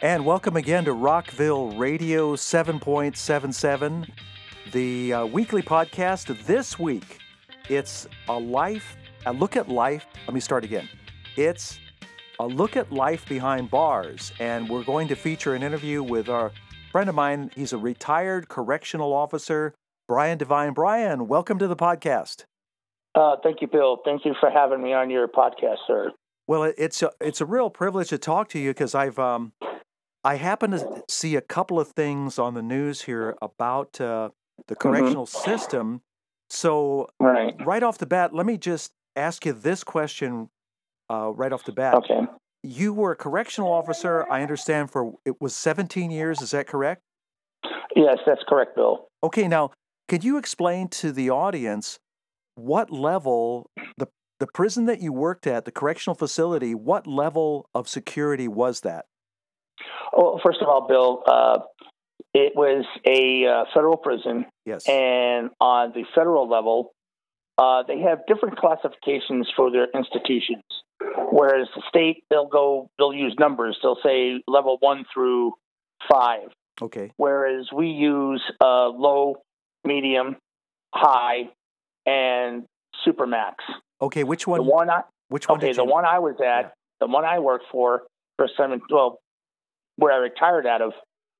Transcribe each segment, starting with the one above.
And welcome again to Rockville Radio 7.77, the uh, weekly podcast. This week, it's a life, a look at life. Let me start again. It's a look at life behind bars, and we're going to feature an interview with our friend of mine. He's a retired correctional officer, Brian Devine. Brian, welcome to the podcast. Uh, thank you, Bill. Thank you for having me on your podcast, sir. Well, it's a, it's a real privilege to talk to you because I've um, I happen to see a couple of things on the news here about uh, the Mm-hmm. correctional system. So, Right. right off the bat, let me just ask you this question uh, right off the bat. Okay. You were a correctional officer, I understand, for it was 17 years. Is that correct? Yes, that's correct, Bill. Okay, now, could you explain to the audience what level the the prison that you worked at, the correctional facility, what level of security was that? Well, first of all, Bill, uh, it was a uh, federal prison, Yes. and on the federal level, uh, they have different classifications for their institutions. Whereas the state, they'll go, they'll use numbers. They'll say level one through five. Okay. Whereas we use uh, low, medium, high, and supermax. Okay, which one? The one? I, Which one? Okay, the one I was at, Yeah. the one I worked for for seven, well, where I retired out of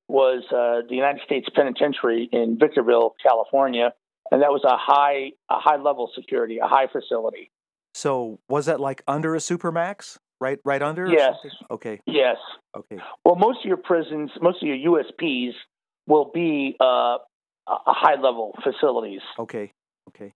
was uh, the United States Penitentiary in Victorville, California, and that was a high, a high level security, a high facility. So was that like under a supermax? Right, right under. Yes. Okay. Yes. Okay. Well, most of your prisons, most of your USPs will be uh, a high level facilities. Okay. Okay.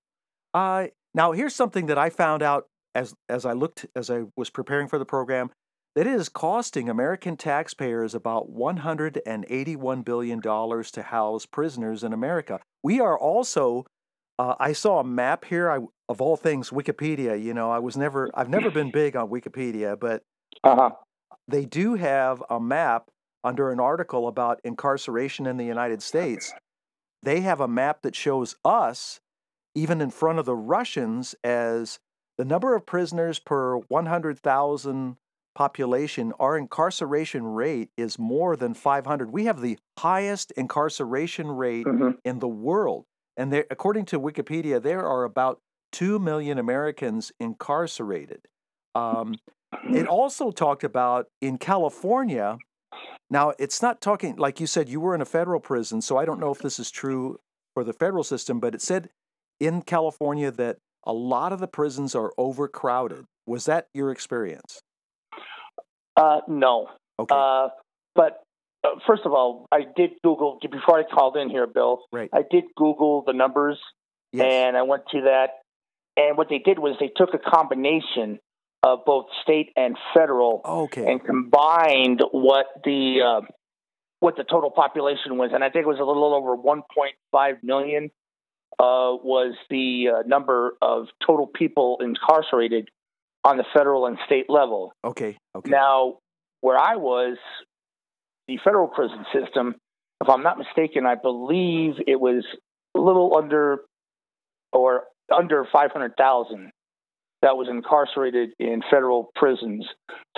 Uh, now here's something that I found out as as I looked as I was preparing for the program that it is costing American taxpayers about 181 billion dollars to house prisoners in America. We are also uh, I saw a map here. I, of all things, Wikipedia. You know, I was never I've never been big on Wikipedia, but Uh huh. they do have a map under an article about incarceration in the United States. They have a map that shows us, even in front of the Russians, as the number of prisoners per 100,000 population. Our incarceration rate is more than 500. We have the highest incarceration rate hmm in the world. And there, according to Wikipedia, there are about 2 million Americans incarcerated. Um, it also talked about in California. Now, it's not talking, like you said, you were in a federal prison, so I don't know if this is true for the federal system, but it said in California that a lot of the prisons are overcrowded. Was that your experience? Uh, no. Okay. Uh, but uh, first of all, I did Google before I called in here, Bill. right. I did Google the numbers, Yes. and I went to that. And what they did was they took a combination of both state and federal okay. and combined what the uh, what the total population was, and I think it was a little over 1.5 million. Uh, was the uh, number of total people incarcerated on the federal and state level. okay. Okay. Now, where I was, the federal prison system, if I'm not mistaken, I believe it was a little under or under 500,000 that was incarcerated in federal prisons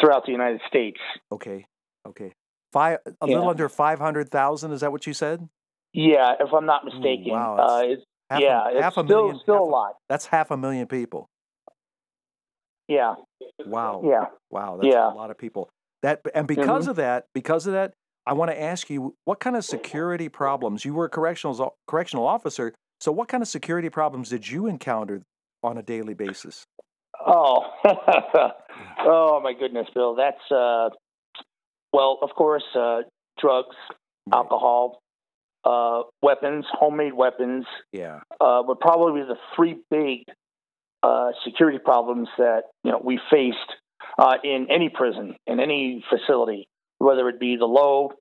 throughout the United States. okay. Okay. Five, a Yeah. little under 500,000. Is that what you said? Yeah, if I'm not mistaken. wow, uh, it's, Half yeah, a, it's half a still, million. still half a lot. That's half a million people. Yeah, Wow. yeah. Wow, that's Yeah. a lot of people. That and because Mhm. of that, because of that, I want to ask you what kind of security problems you were a correctional correctional officer. So what kind of security problems did you encounter on a daily basis? Oh, oh my goodness, Bill. That's uh, well, of course, uh, drugs, Right. alcohol, uh, weapons, homemade weapons Yeah. uh, were probably the three big uh, security problems that you know we faced uh, in any prison, in any facility, whether it be the low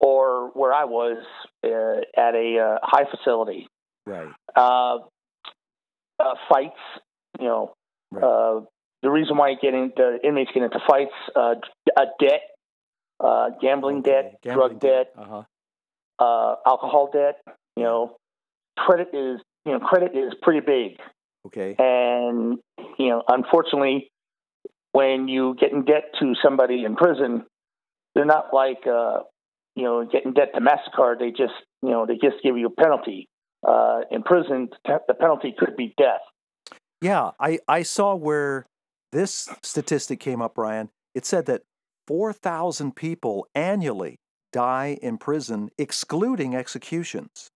or where I was uh, at a uh, high facility. Right. Uh, uh, fights, you know, Right. uh, the reason why get into, inmates get into fights, uh, a debt, uh, gambling Okay, debt, gambling drug debt, Uh-huh. uh, alcohol debt. You know, credit is you know credit is pretty big, Okay. and you know unfortunately, when you get in debt to somebody in prison, they're not like uh, you know getting debt to Mastercard. They just you know they just give you a penalty. Uh, in prison, the penalty could be death. Yeah, I I saw where this statistic came up, Brian. It said that four thousand people annually die in prison, excluding executions.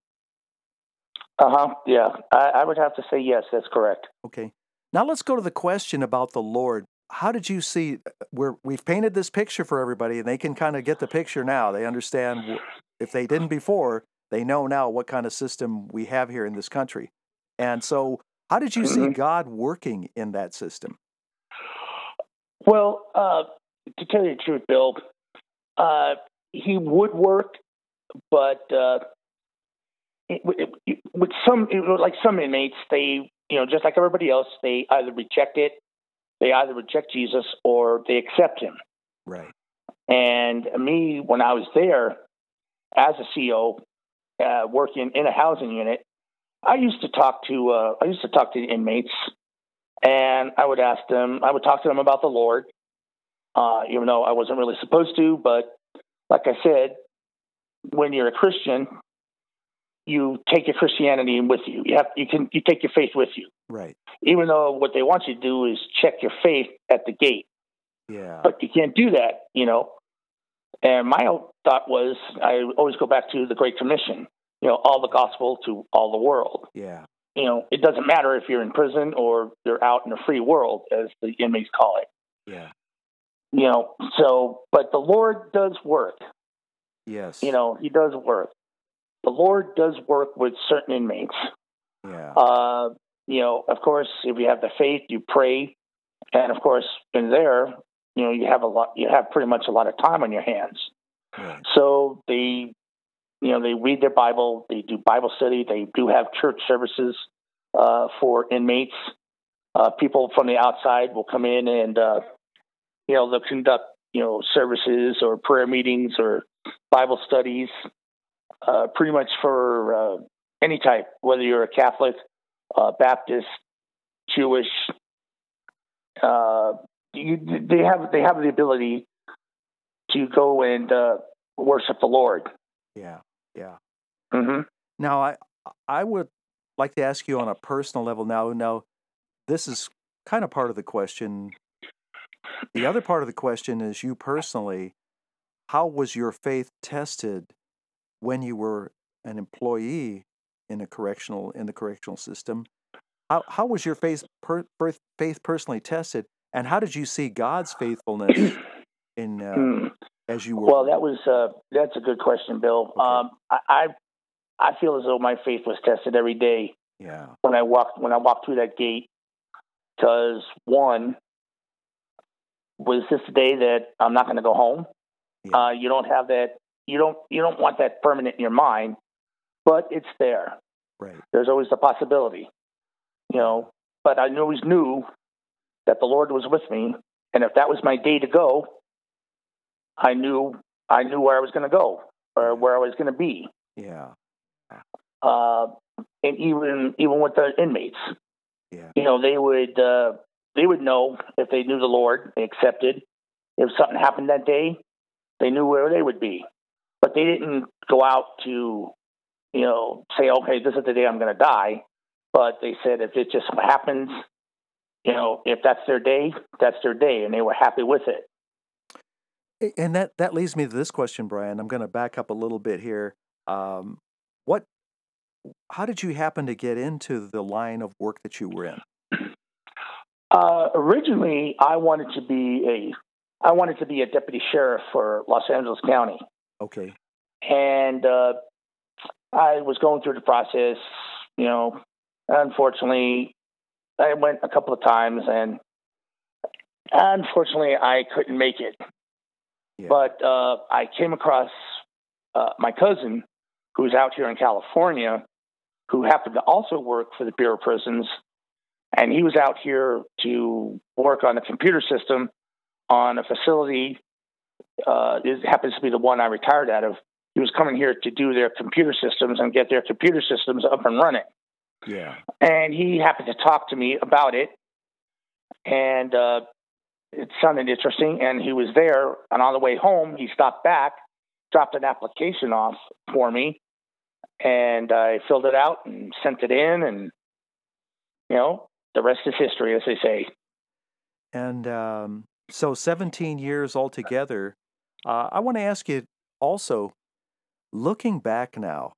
Uh huh. Yeah, I, I would have to say yes. That's correct. Okay. Now let's go to the question about the Lord. How did you see? Where we've painted this picture for everybody, and they can kind of get the picture now. They understand if they didn't before, they know now what kind of system we have here in this country. And so, how did you mm-hmm. see God working in that system? Well, uh, to tell you the truth, Bill, uh, he would work, but uh, it, it, it, with some, like some inmates, they, you know, just like everybody else, they either reject it, they either reject Jesus or they accept him. Right. And me, when I was there as a CO, uh, working in a housing unit, I used to talk to uh, I used to talk to the inmates, and I would ask them, I would talk to them about the Lord, uh, even though I wasn't really supposed to. But like I said, when you're a Christian, you take your Christianity with you. You have you can you take your faith with you. Right. Even though what they want you to do is check your faith at the gate. Yeah. But you can't do that, you know. And my thought was, I always go back to the Great Commission. You know, all the gospel to all the world. Yeah. You know, it doesn't matter if you're in prison or you're out in the free world, as the inmates call it. Yeah. You know, so, but the Lord does work. Yes. You know, He does work. The Lord does work with certain inmates. Yeah. Uh, you know, of course, if you have the faith, you pray, and of course, in there, you know, you have a lot. You have pretty much a lot of time on your hands. Right. So they, you know, they read their Bible. They do Bible study. They do have church services uh, for inmates. Uh, people from the outside will come in and, uh, you know, they'll conduct, you know, services or prayer meetings or Bible studies uh, pretty much for uh, any type, whether you're a Catholic, uh, Baptist, Jewish. Uh, you, they have they have the ability to go and uh, worship the Lord. Yeah, yeah. Mm-hmm. Now, I I would like to ask you on a personal level. Now, now, this is kind of part of the question. The other part of the question is you personally. How was your faith tested when you were an employee in a correctional in the correctional system. How how was your faith per, faith personally tested, and how did you see God's faithfulness in uh, hmm. as you were? Well, that was uh, that's a good question, Bill. Okay. Um, I, I I feel as though my faith was tested every day. Yeah. When I walked when I walked through that gate, because one was this the day that I'm not going to go home. Yeah. Uh, you don't have that you don't you don't want that permanent in your mind, but it's there. Right. There's always the possibility, you know. But I always knew that the Lord was with me, and if that was my day to go, I knew I knew where I was going to go or where I was going to be. Yeah. Uh, and even even with the inmates, yeah. you know, they would uh, they would know if they knew the Lord, they accepted. If something happened that day, they knew where they would be but they didn't go out to, you know, say, okay, this is the day I'm going to die. But they said if it just happens, you know, if that's their day, that's their day, and they were happy with it. And that that leads me to this question, Brian. I'm going to back up a little bit here. Um, what, how did you happen to get into the line of work that you were in? Uh, originally, I wanted to be a I wanted to be a deputy sheriff for Los Angeles County. Okay. And uh, I was going through the process, you know, unfortunately, I went a couple of times and unfortunately I couldn't make it. Yeah. But uh, I came across uh, my cousin who's out here in California who happened to also work for the Bureau of Prisons. And he was out here to work on a computer system on a facility uh, it happens to be the one I retired out of. He was coming here to do their computer systems and get their computer systems up and running. Yeah. And he happened to talk to me about it. And uh, it sounded interesting, and he was there. And on the way home, he stopped back, dropped an application off for me, and I filled it out and sent it in, and you know, the rest is history, as they say. And um, so, 17 years altogether. Uh, I want to ask you also, looking back now,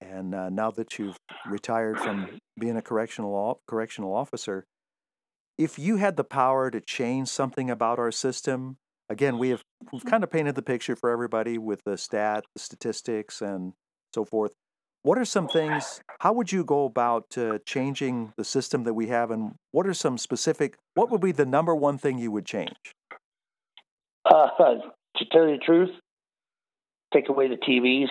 and uh, now that you've retired from being a correctional correctional officer, if you had the power to change something about our system, again, we have we've kind of painted the picture for everybody with the stat, the statistics, and so forth. What are some things? How would you go about uh, changing the system that we have, and what are some specific? What would be the number one thing you would change? Uh, to tell you the truth, take away the TVs.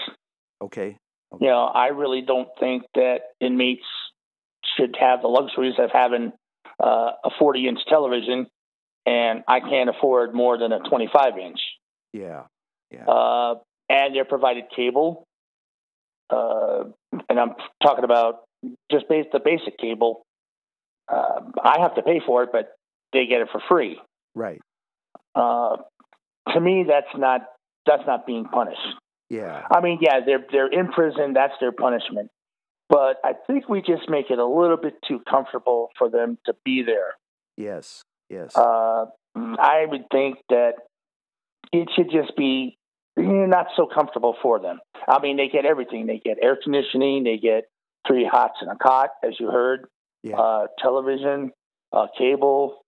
Okay. okay. You know, I really don't think that inmates should have the luxuries of having uh, a 40 inch television, and I can't afford more than a 25 inch. Yeah. Yeah. Uh, and they're provided cable. Uh, and I'm talking about just base, the basic cable. Uh, I have to pay for it, but they get it for free. Right. Uh, to me, that's not that's not being punished. Yeah. I mean, yeah, they're they're in prison. That's their punishment. But I think we just make it a little bit too comfortable for them to be there. Yes. Yes. Uh, I would think that it should just be not so comfortable for them. I mean, they get everything. They get air conditioning. They get three hots and a cot, as you heard. Yeah. Uh, television, uh, cable,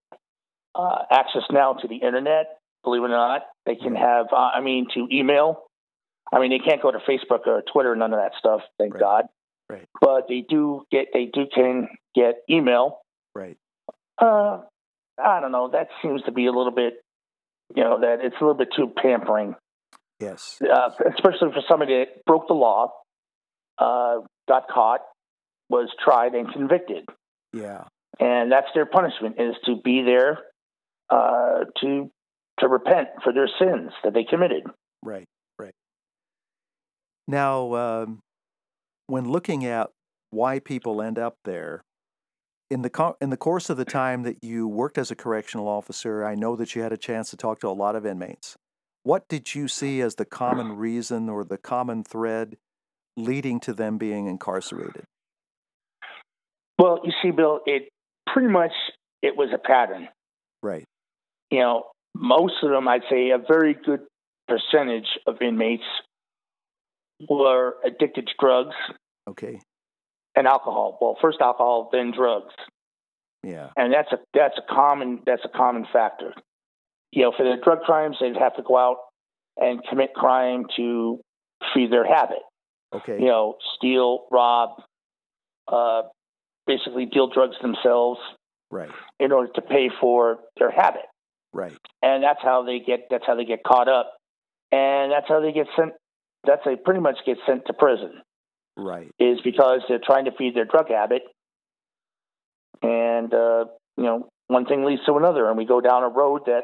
uh, access now to the internet. Believe it or not, they can have. Uh, I mean, to email. I mean, they can't go to Facebook or Twitter, none of that stuff. Thank Right. God. Right. But they do get. They do can get email. right. Uh, I don't know. That seems to be a little bit. You know that it's a little bit too pampering, Yes. uh, especially for somebody that broke the law, uh, got caught, was tried and convicted, Yeah. and that's their punishment: is to be there uh, to to repent for their sins that they committed. Right. Right. Now, um, when looking at why people end up there, in the co- in the course of the time that you worked as a correctional officer, I know that you had a chance to talk to a lot of inmates. What did you see as the common reason or the common thread leading to them being incarcerated? Well, you see, Bill, it pretty much it was a pattern. Right. You know, most of them, I'd say, a very good percentage of inmates were addicted to drugs Okay. and alcohol. Well, first alcohol, then drugs, Yeah. and that's a that's a common that's a common factor. You know, for their drug crimes, they'd have to go out and commit crime to feed their habit. Okay. You know, steal, rob, uh, basically deal drugs themselves Right. in order to pay for their habit. Right. and that's how they get that's how they get caught up and that's how they get sent that's they pretty much get sent to prison Right. is because they're trying to feed their drug habit and uh, you know one thing leads to another and we go down a road that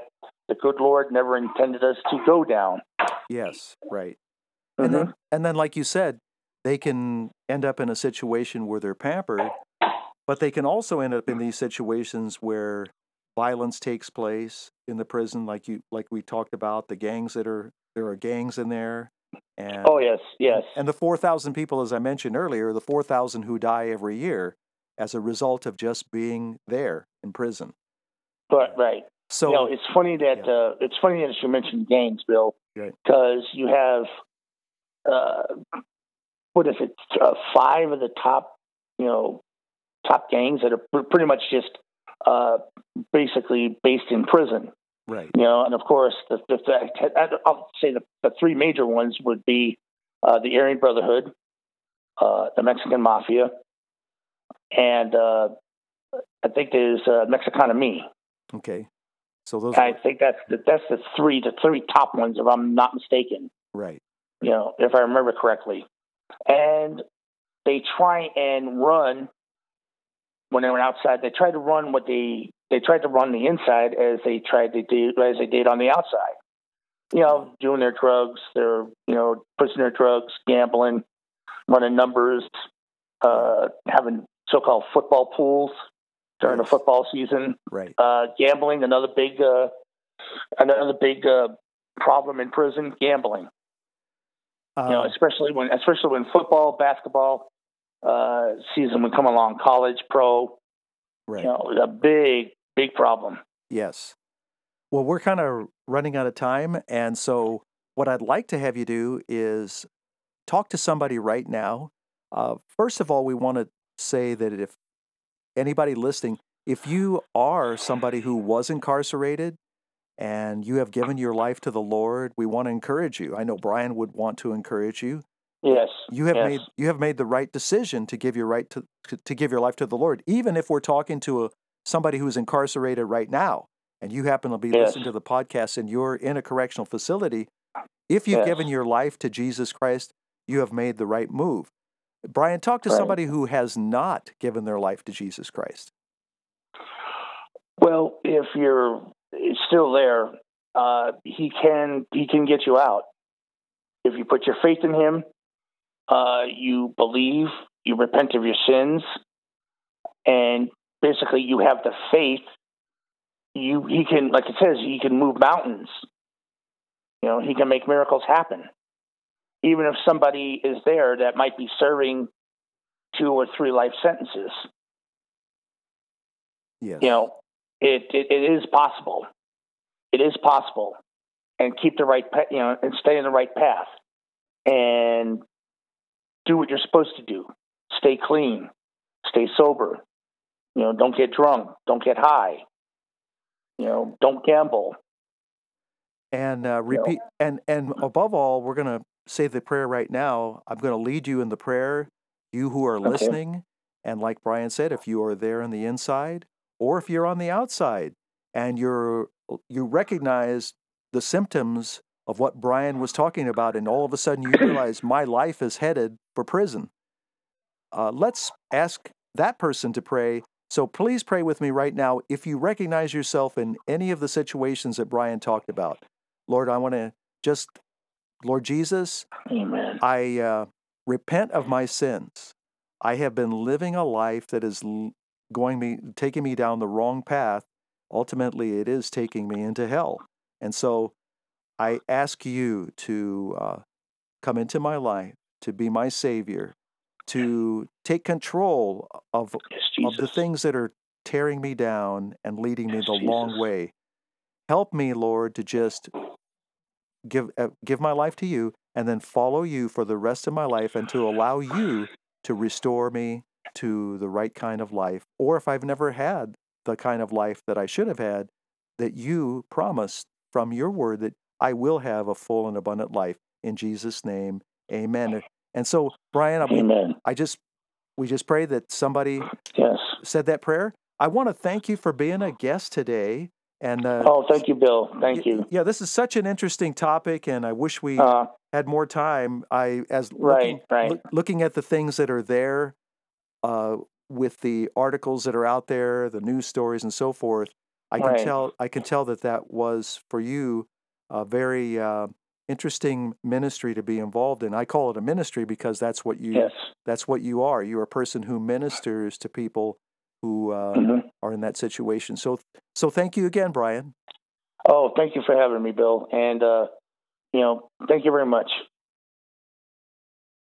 the good lord never intended us to go down Yes. Right. And then, mm-hmm. and then, like you said, they can end up in a situation where they're pampered, but they can also end up in these situations where violence takes place in the prison, like you, like we talked about, the gangs that are there are gangs in there, and oh yes yes and the four thousand people, as I mentioned earlier, the four thousand who die every year as a result of just being there in prison. but right So you know it's funny that yeah. uh, it's funny that you mentioned gangs bill Right. because you have uh, what is it uh, five of the top you know top gangs that are pr- pretty much just uh, basically based in prison right, you know and of course the, the, the I'll say the, the three major ones would be uh, the Aryan Brotherhood uh, the Mexican Mafia and uh, I think there's uh, Mexikanemi okay. So those I think that's the, that's the three the three top ones, if I'm not mistaken. right, You know, if I remember correctly, and they try and run when they went outside. They tried to run what they they tried to run the inside as they tried to do as they did on the outside. You know, doing their drugs, their you know, pushing their drugs, gambling, running numbers, uh, having so-called football pools during the football season right, uh, gambling, another big uh, Another big uh, problem in prison: gambling. Uh, you know, um, especially when especially when football, basketball uh, season would come along, college, pro. Right. You know, a big, big problem. Yes. Well, we're kind of running out of time, and so what I'd like to have you do is talk to somebody right now. Uh, first of all, we want to say that if anybody listening, if you are somebody who was incarcerated and you have given your life to the Lord, we want to encourage you. I know Brian would want to encourage you. Yes. You have yes. made you have made the right decision to give your right to to give your life to the Lord, even if we're talking to a, somebody who's incarcerated right now, and you happen to be yes. listening to the podcast and you're in a correctional facility. If you've yes. given your life to Jesus Christ, you have made the right move. Brian, talk to right. somebody who has not given their life to Jesus Christ. Well, if you're still there, uh, he can he can get you out. If you put your faith in him, uh, you believe, you repent of your sins, and basically you have the faith. You he can, like it says, he can move mountains. You know, he can make miracles happen. Even if somebody is there that might be serving two or three life sentences. Yes. You know, it, it, it is possible. It is possible, and keep the right, you know, and stay in the right path, and do what you're supposed to do. Stay clean, stay sober. You know, don't get drunk, don't get high. You know, don't gamble. And uh, repeat, you know? and and above all, we're going to say the prayer right now. I'm going to lead you in the prayer. You who are okay. listening, and like Brian said, if you are there on the inside, or if you're on the outside and you're you recognize the symptoms of what Brian was talking about, and all of a sudden you realize my life is headed for prison. Uh, let's ask that person to pray. So please pray with me right now if you recognize yourself in any of the situations that Brian talked about. Lord, I want to just, Lord Jesus, Amen. I uh, repent of my sins. I have been living a life that is going me taking me down the wrong path, ultimately it is taking me into hell. And so I ask you to uh, come into my life, to be my savior, to take control of yes, of the things that are tearing me down and leading me yes, the Jesus. long way. Help me, Lord, to just give uh, give my life to you and then follow you for the rest of my life and to allow you to restore me to the right kind of life, or if I've never had the kind of life that I should have had, that you promised from your word that I will have a full and abundant life. In Jesus' name, amen. And so, Brian, amen. I just we just pray that somebody yes. said that prayer. I want to thank you for being a guest today. And uh, oh, thank you, Bill. Thank you. Yeah, this is such an interesting topic, and I wish we uh, had more time. I as right, looking, right. Lo- looking at the things that are there uh, with the articles that are out there, the news stories, and so forth, I can right. tell I can tell that that was for you a very uh, interesting ministry to be involved in. I call it a ministry because that's what you yes. that's what you are. You're a person who ministers to people who uh, mm-hmm. are in that situation. So so thank you again, Brian. Oh, thank you for having me, Bill, and uh, you know, thank you very much.